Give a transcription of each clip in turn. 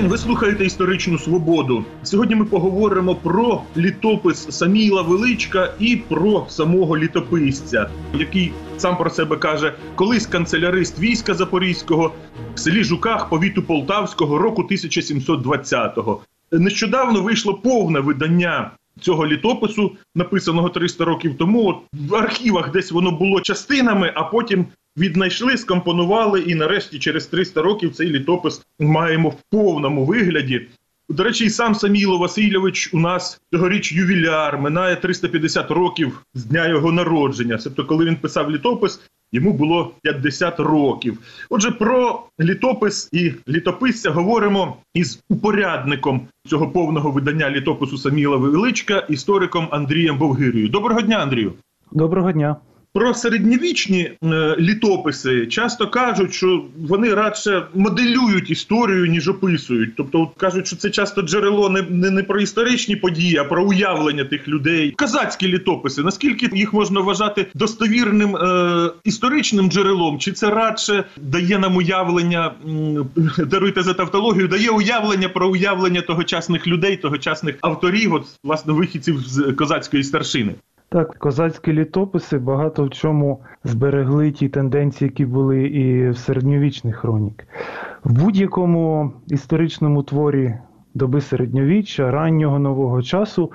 день. Ви слухаєте історичну свободу. Сьогодні ми поговоримо про літопис Саміла Величка і про самого літописця, який сам про себе каже, колись канцелярист війська Запорізького в селі Жуках повіту Полтавського року 1720-го. Нещодавно вийшло повне видання. Цього літопису, написаного 300 років тому, от в архівах десь воно було частинами, а потім віднайшли, скомпонували, і нарешті через 300 років цей літопис маємо в повному вигляді. До речі, і сам Саміло Васильович у нас цьогоріч ювіляр, минає 350 років з дня його народження. Тобто, коли він писав літопис, йому було 50 років. Отже, про літопис і літописця говоримо із упорядником цього повного видання літопису Саміла Величка, істориком Андрієм Бовгирою. Доброго дня, Андрію. Доброго дня. Про середньовічні е, літописи часто кажуть, що вони радше моделюють історію, ніж описують. Тобто кажуть, що це часто джерело не, не, не про історичні події, а про уявлення тих людей. Казацькі літописи. Наскільки їх можна вважати достовірним е, історичним джерелом? Чи це радше дає нам уявлення, даруйте за тавтологію, дає уявлення про уявлення тогочасних людей, тогочасних авторів, от власне вихідців з козацької старшини? Так, козацькі літописи багато в чому зберегли ті тенденції, які були і в середньовічних хронік. В будь-якому історичному творі доби середньовіччя, раннього нового часу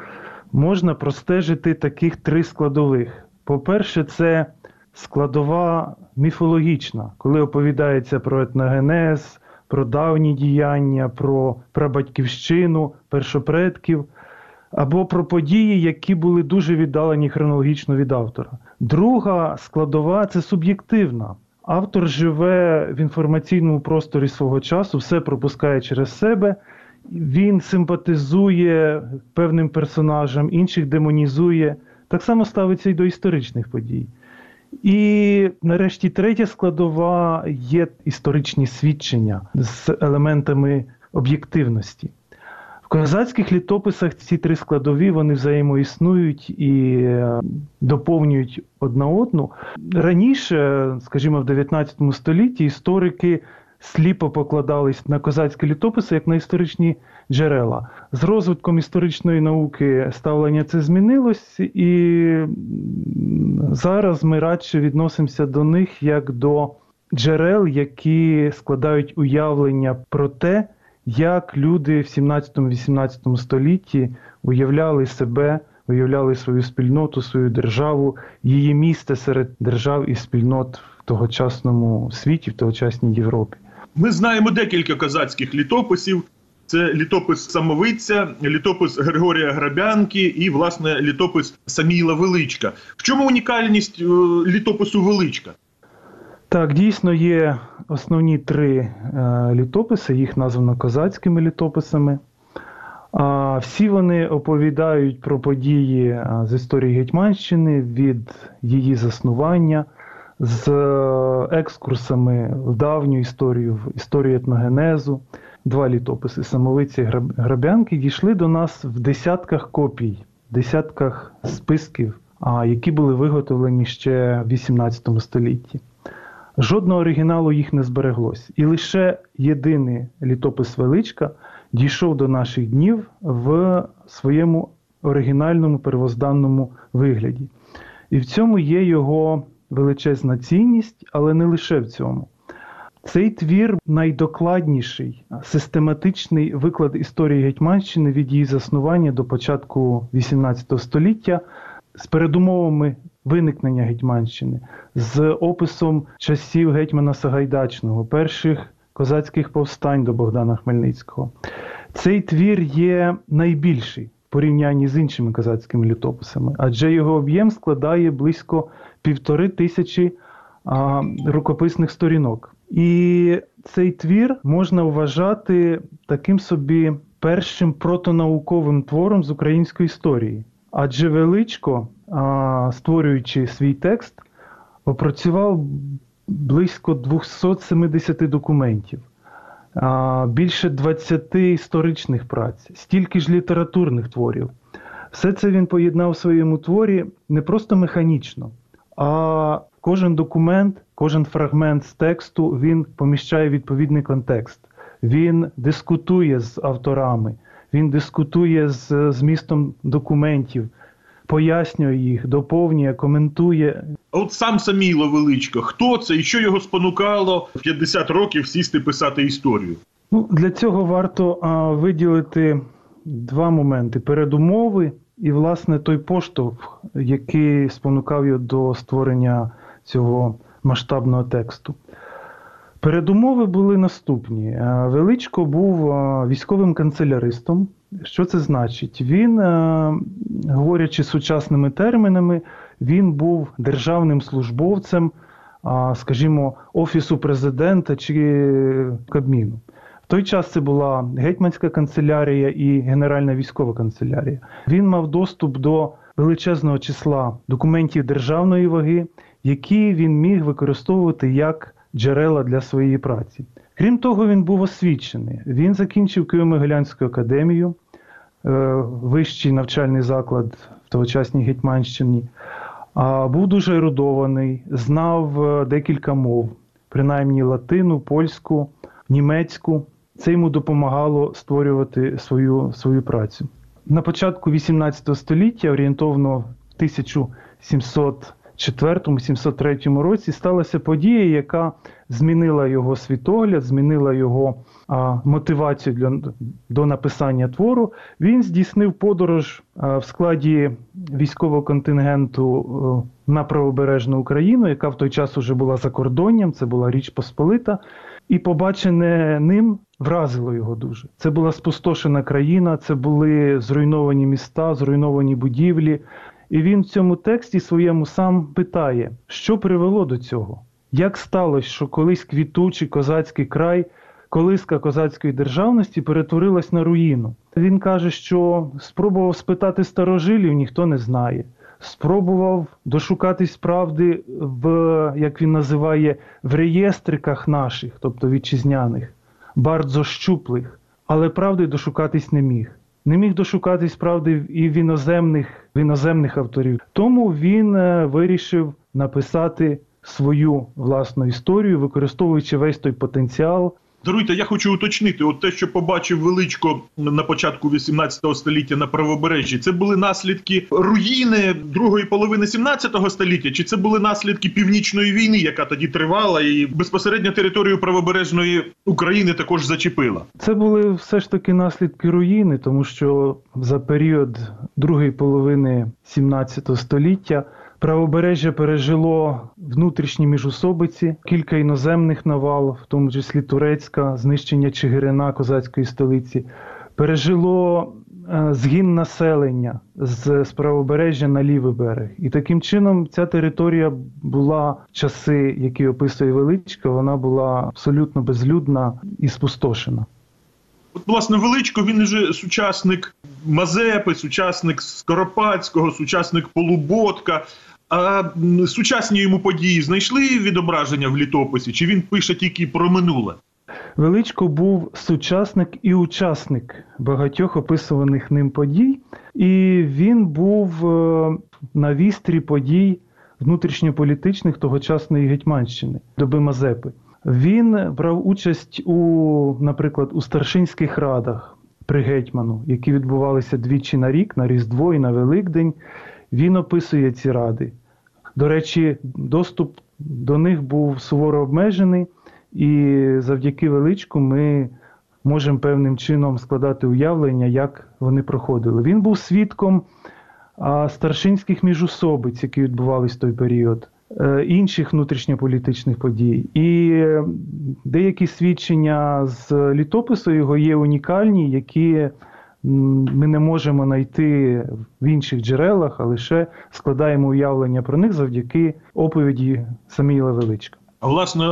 можна простежити таких три складових. По-перше, це складова міфологічна, коли оповідається про етногенез, про давні діяння, про прабатьківщину, першопредків або про події, які були дуже віддалені хронологічно від автора. Друга складова це суб'єктивна. Автор живе в інформаційному просторі свого часу, все пропускає через себе. Він симпатизує певним персонажам, інших демонізує. Так само ставиться і до історичних подій. І нарешті третя складова є історичні свідчення з елементами об'єктивності. Козацьких літописах ці три складові вони взаємоіснують і е, доповнюють одна одну. Раніше, скажімо, в 19 столітті історики сліпо покладались на козацькі літописи як на історичні джерела. З розвитком історичної науки ставлення це змінилось, і зараз ми радше відносимося до них як до джерел, які складають уявлення про те, як люди в 17-18 столітті уявляли себе, уявляли свою спільноту, свою державу, її місце серед держав і спільнот в тогочасному світі, в тогочасній Європі. Ми знаємо декілька козацьких літописів. Це літопис Самовиця, літопис Григорія Грабянки і, власне, літопис Саміла Величка. В чому унікальність е, літопису Величка? Так, дійсно є основні три е, літописи, їх названо козацькими літописами. А всі вони оповідають про події е, з історії Гетьманщини від її заснування, з е, екскурсами в давню історію, в історію етногенезу. Два літописи самовиці Грабянки дійшли до нас в десятках копій, десятках списків, які були виготовлені ще в 18 столітті. Жодного оригіналу їх не збереглось. І лише єдиний літопис Величка дійшов до наших днів в своєму оригінальному первозданному вигляді. І в цьому є його величезна цінність, але не лише в цьому. Цей твір найдокладніший, систематичний виклад історії Гетьманщини від її заснування до початку XVIII століття з передумовами виникнення Гетьманщини, з описом часів гетьмана Сагайдачного, перших козацьких повстань до Богдана Хмельницького. Цей твір є найбільший в порівнянні з іншими козацькими літописами, адже його об'єм складає близько півтори тисячі а, рукописних сторінок. І цей твір можна вважати таким собі першим протонауковим твором з української історії. Адже величко створюючи свій текст, опрацював близько 270 документів, більше 20 історичних праць, стільки ж літературних творів. Все це він поєднав в своєму творі не просто механічно, а кожен документ, кожен фрагмент з тексту він поміщає відповідний контекст. він дискутує з авторами, він дискутує з змістом документів, пояснює їх, доповнює, коментує. От сам Саміло Величко, хто це і що його спонукало в 50 років сісти писати історію? Ну, для цього варто а, виділити два моменти: передумови і, власне, той поштовх, який спонукав його до створення цього масштабного тексту. Передумови були наступні. Величко був військовим канцеляристом. Що це значить? Він, е, говорячи сучасними термінами, він був державним службовцем, скажімо, Офісу президента чи Кабміну. В той час це була гетьманська канцелярія і Генеральна військова канцелярія. Він мав доступ до величезного числа документів державної ваги, які він міг використовувати як джерела для своєї праці. Крім того, він був освічений. Він закінчив Києво-Могилянську академію, вищий навчальний заклад в тогочасній Гетьманщині. А, Був дуже ерудований, знав е, декілька мов, принаймні латину, польську, німецьку. Це йому допомагало створювати свою, свою працю. На початку 18 століття, орієнтовно в 1704-703 році, сталася подія, яка змінила його світогляд, змінила його а, мотивацію для, до написання твору. Він здійснив подорож а, в складі військового контингенту а, на правобережну Україну, яка в той час уже була за кордонням, це була Річ Посполита. І побачене ним вразило його дуже. Це була спустошена країна, це були зруйновані міста, зруйновані будівлі. І він в цьому тексті своєму сам питає, що привело до цього? Як сталося, що колись квітучий козацький край, колиска козацької державності перетворилась на руїну? Він каже, що спробував спитати старожилів, ніхто не знає. Спробував дошукатись правди в, як він називає, в реєстриках наших, тобто вітчизняних, бардзо щуплих, але правди дошукатись не міг. Не міг дошукатись правди і в іноземних, в іноземних авторів. Тому він е, вирішив написати свою власну історію, використовуючи весь той потенціал, Даруйте, я хочу уточнити, от те, що побачив величко на початку 18 століття на правобережжі, це були наслідки руїни другої половини 17 століття, чи це були наслідки північної війни, яка тоді тривала, і безпосередньо територію правобережної України також зачепила? Це були все ж таки наслідки руїни, тому що за період другої половини 17 століття правобережжя пережило внутрішні міжусобиці, кілька іноземних навал, в тому числі турецька, знищення Чигирина, козацької столиці, пережило е, згін населення з, правобережжя на лівий берег. І таким чином ця територія була часи, які описує величка, вона була абсолютно безлюдна і спустошена. От, власне, величко він же сучасник Мазепи, сучасник Скоропадського, сучасник Полуботка. А сучасні йому події знайшли відображення в літописі? Чи він пише тільки про минуле? Величко був сучасник і учасник багатьох описуваних ним подій, і він був е, на вістрі подій внутрішньополітичних тогочасної Гетьманщини, доби Мазепи. Він брав участь у, наприклад, у старшинських радах при гетьману, які відбувалися двічі на рік, на Різдво і на Великдень. Він описує ці ради. До речі, доступ до них був суворо обмежений, і завдяки величку ми можемо певним чином складати уявлення, як вони проходили. Він був свідком старшинських міжусобиць, які відбувалися в той період, е, інших внутрішньополітичних подій. І е, деякі свідчення з літопису його є унікальні, які ми не можемо знайти в інших джерелах, а лише складаємо уявлення про них завдяки оповіді Саміїла Величка. А власне,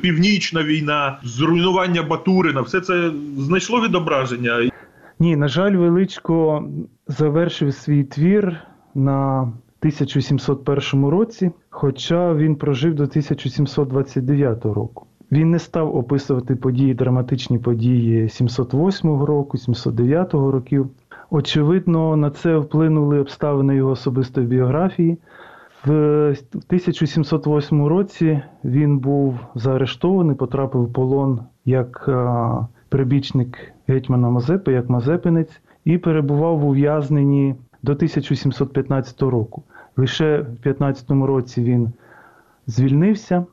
північна війна, зруйнування Батурина, все це знайшло відображення. Ні, на жаль, Величко завершив свій твір на 1701 році, хоча він прожив до 1729 року. Він не став описувати події, драматичні події 708 року, 709 років. Очевидно, на це вплинули обставини його особистої біографії. В 1708 році він був заарештований, потрапив в полон як прибічник гетьмана Мазепи як Мазепинець, і перебував в ув'язненні до 1715 року. Лише в 15 році він звільнився.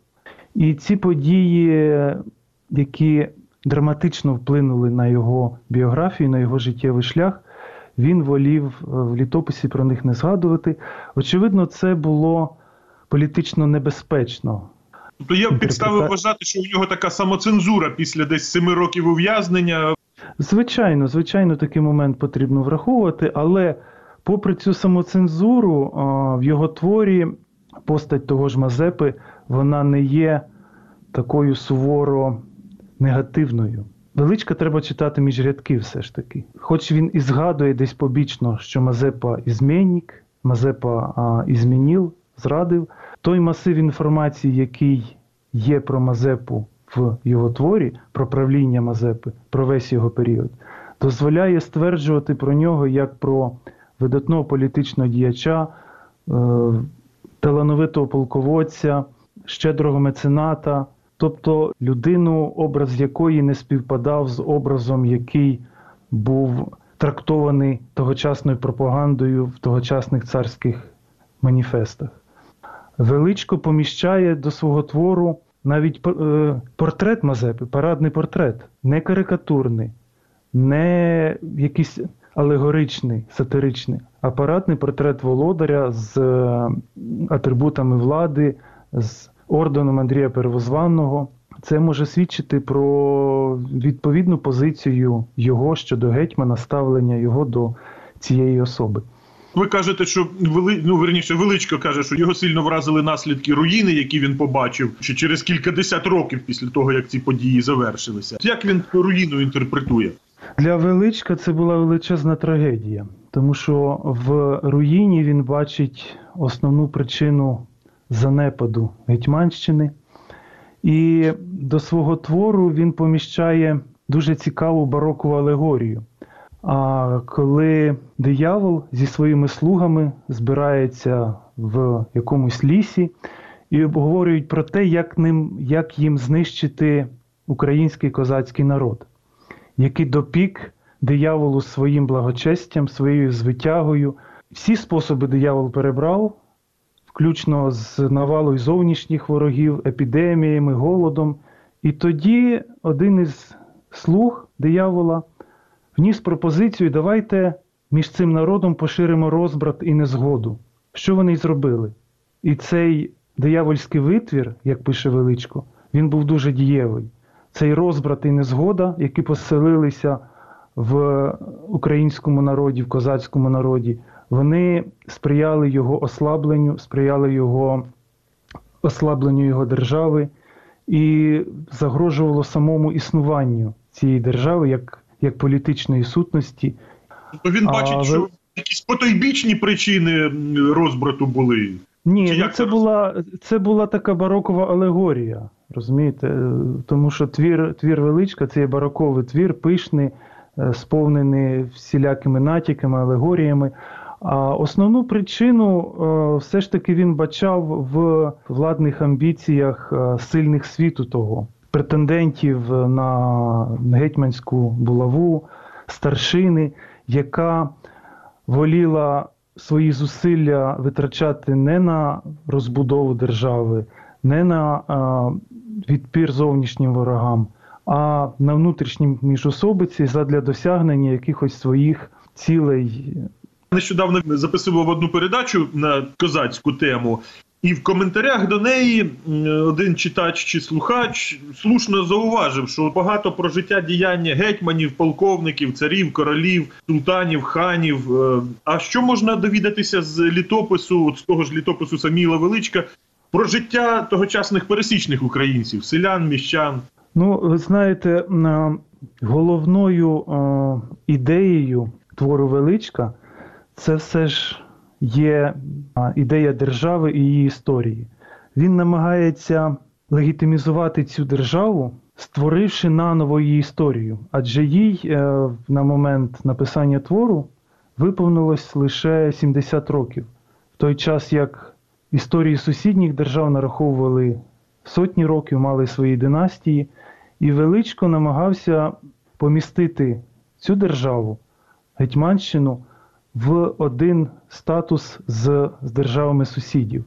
І ці події, які драматично вплинули на його біографію, на його життєвий шлях, він волів е, в літописі про них не згадувати. Очевидно, це було політично небезпечно. Тобто є підстави вважати, що у нього така самоцензура після десь семи років ув'язнення. Звичайно, звичайно, такий момент потрібно враховувати, але попри цю самоцензуру, в його творі постать того ж Мазепи, вона не є такою суворо негативною. Величка треба читати між рядків все ж таки. Хоч він і згадує десь побічно, що Мазепа ізмінник, Мазепа а, ізмінів, зрадив, той масив інформації, який є про Мазепу в його творі, про правління Мазепи, про весь його період, дозволяє стверджувати про нього як про видатного політичного діяча, е, талановитого полководця, щедрого мецената, тобто людину, образ якої не співпадав з образом, який був трактований тогочасною пропагандою в тогочасних царських маніфестах. Величко поміщає до свого твору навіть е, портрет Мазепи, парадний портрет, не карикатурний, не якийсь алегоричний, сатиричний, а парадний портрет володаря з е, атрибутами влади, з орденом Андрія Первозванного. Це може свідчити про відповідну позицію його щодо гетьмана, ставлення його до цієї особи. Ви кажете, що вели... ну, верніше, величко каже, що його сильно вразили наслідки руїни, які він побачив ще через кількадесят років після того, як ці події завершилися. Як він руїну інтерпретує? Для Величка це була величезна трагедія, тому що в руїні він бачить основну причину занепаду Гетьманщини, і до свого твору він поміщає дуже цікаву барокову алегорію. А коли диявол зі своїми слугами збирається в якомусь лісі і обговорюють про те, як, ним, як їм знищити український козацький народ який допік дияволу своїм благочестям, своєю звитягою. Всі способи диявол перебрав, включно з навалою зовнішніх ворогів, епідеміями, голодом. І тоді один із слуг диявола вніс пропозицію: давайте між цим народом поширимо розбрат і незгоду. Що вони й зробили? І цей диявольський витвір, як пише Величко, він був дуже дієвий цей розбрат і незгода, які поселилися в українському народі, в козацькому народі, вони сприяли його ослабленню, сприяли його ослабленню його держави і загрожувало самому існуванню цієї держави як, як політичної сутності. То він А бачить, ви- що якісь потойбічні причини розбрату були. Ні, ну це це була, це була така барокова алегорія, розумієте? Е, Тому що твір, твір величка це є бароковий твір, пишний, е, сповнений всілякими натяками, алегоріями. А основну причину е, все ж таки він бачав в владних амбіціях сильних світу того, претендентів на гетьманську булаву, старшини, яка воліла свої зусилля витрачати не на розбудову держави, не на відпір зовнішнім ворогам, а на внутрішній міжособиці задля досягнення якихось своїх цілей. Нещодавно записував одну передачу на козацьку тему, і в коментарях до неї один читач чи слухач слушно зауважив, що багато про життя діяння гетьманів, полковників, царів, королів, султанів, ханів. Е, А що можна довідатися з літопису, з того ж літопису Саміла Величка, про життя тогочасних пересічних українців, селян, міщан? Ну, ви знаєте, головною е, ідеєю твору величка це все ж є ідея держави і її історії. Він намагається легітимізувати цю державу, створивши наново її історію. Адже їй е, на момент написання твору виповнилось лише 70 років, в той час як історії сусідніх держав нараховували сотні років, мали свої династії, і величко намагався помістити цю державу, Гетьманщину, в один статус з, з державами сусідів.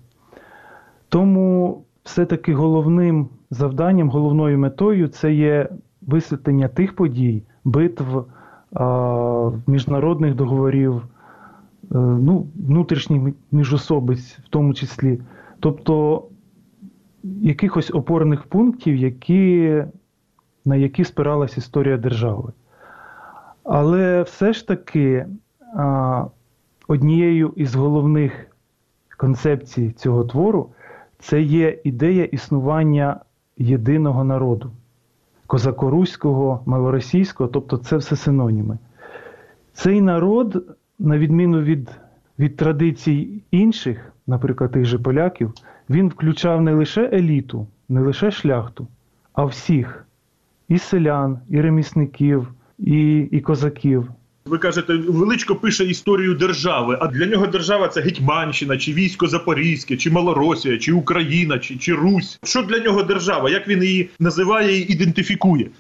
Тому все-таки головним завданням, головною метою це є висвітлення тих подій, битв, міжнародних договорів, ну, внутрішніх міжособиць в тому числі. Тобто якихось опорних пунктів, які, на які спиралась історія держави. Але все ж таки однією із головних концепцій цього твору це є ідея існування єдиного народу козакоруського, малоросійського, тобто це все синоніми. Цей народ, на відміну від, від традицій інших, наприклад, тих же поляків, він включав не лише еліту, не лише шляхту, а всіх і селян, і ремісників, і, і козаків. Ви кажете, величко пише історію держави, а для нього держава це Гетьманщина, чи військо Запорізьке, чи Малоросія, чи Україна, чи, чи Русь. Що для нього держава? Як він її називає і ідентифікує?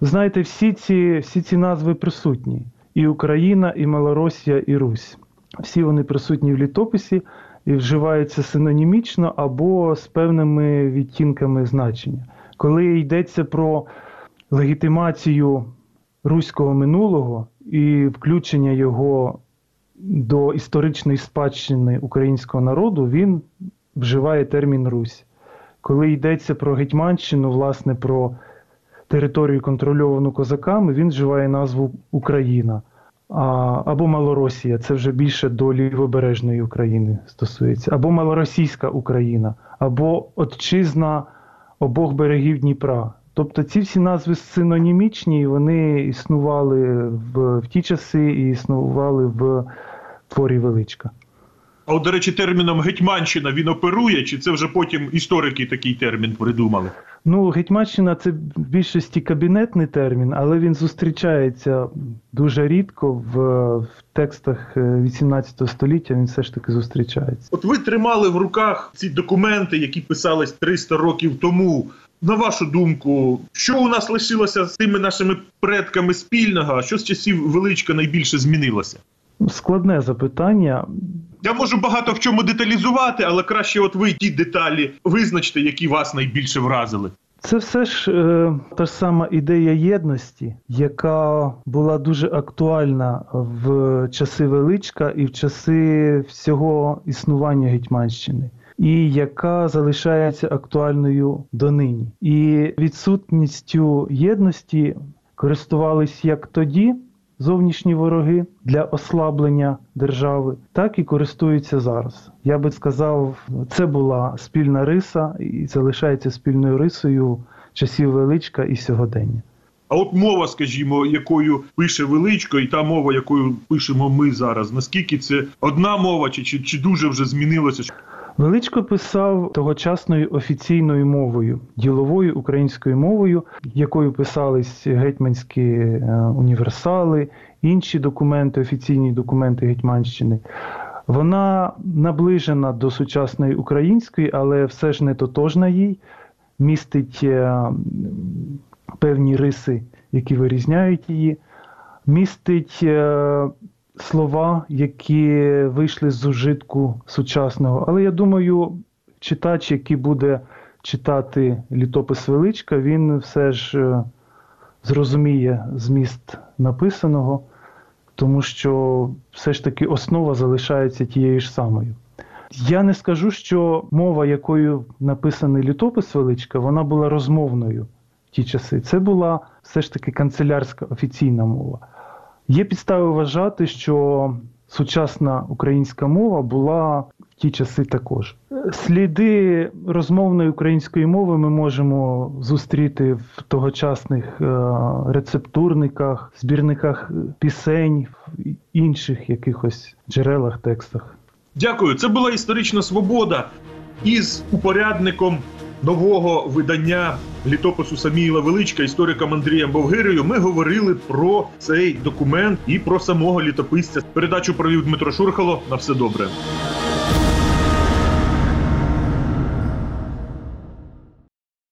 Знаєте, всі ці, всі ці назви присутні: і Україна, і Малоросія, і Русь. Всі вони присутні в літописі і вживаються синонімічно або з певними відтінками значення. Коли йдеться про легітимацію руського минулого і включення його до історичної спадщини українського народу, він вживає термін Русь. Коли йдеться про Гетьманщину, власне, про територію контрольовану козаками, він вживає назву Україна. А, або Малоросія, це вже більше до лівобережної України стосується, або Малоросійська Україна, або Отчизна обох берегів Дніпра. Тобто ці всі назви синонімічні, вони існували в, в ті часи і існували в творі величка. А от, до речі, терміном Гетьманщина він оперує, чи це вже потім історики такий термін придумали? Ну, Гетьманщина це в більшості кабінетний термін, але він зустрічається дуже рідко в, в текстах е, 18 століття. Він все ж таки зустрічається. От ви тримали в руках ці документи, які писались 300 років тому. На вашу думку, що у нас лишилося з тими нашими предками спільного, що з часів величка найбільше змінилося? Складне запитання. Я можу багато в чому деталізувати, але краще, от ви ті деталі визначте, які вас найбільше вразили. Це все ж е, та ж сама ідея єдності, яка була дуже актуальна в часи величка і в часи всього існування Гетьманщини, і яка залишається актуальною донині. І відсутністю єдності користувались як тоді зовнішні вороги для ослаблення держави, так і користуються зараз. Я би сказав, це була спільна риса і залишається спільною рисою часів величка і сьогодення. А от мова, скажімо, якою пише величко, і та мова, якою пишемо ми зараз, наскільки це одна мова, чи, чи, чи дуже вже змінилося? Величко писав тогочасною офіційною мовою, діловою українською мовою, якою писались гетьманські е, універсали, інші документи, офіційні документи Гетьманщини. Вона наближена до сучасної української, але все ж не тотожна їй, містить е, певні риси, які вирізняють її, містить е, слова, які вийшли з ужитку сучасного. Але я думаю, читач, який буде читати літопис величка, він все ж е, зрозуміє зміст написаного, тому що все ж таки основа залишається тією ж самою. Я не скажу, що мова, якою написаний літопис величка, вона була розмовною в ті часи. Це була все ж таки канцелярська офіційна мова. Є підстави вважати, що сучасна українська мова була в ті часи також. Сліди розмовної української мови ми можемо зустріти в тогочасних е, рецептурниках, збірниках пісень, в інших якихось джерелах, текстах. Дякую. Це була історична свобода із упорядником нового видання літопису Саміїла Величка, істориком Андрієм Бовгирею. Ми говорили про цей документ і про самого літописця. Передачу провів Дмитро Шурхало. На все добре.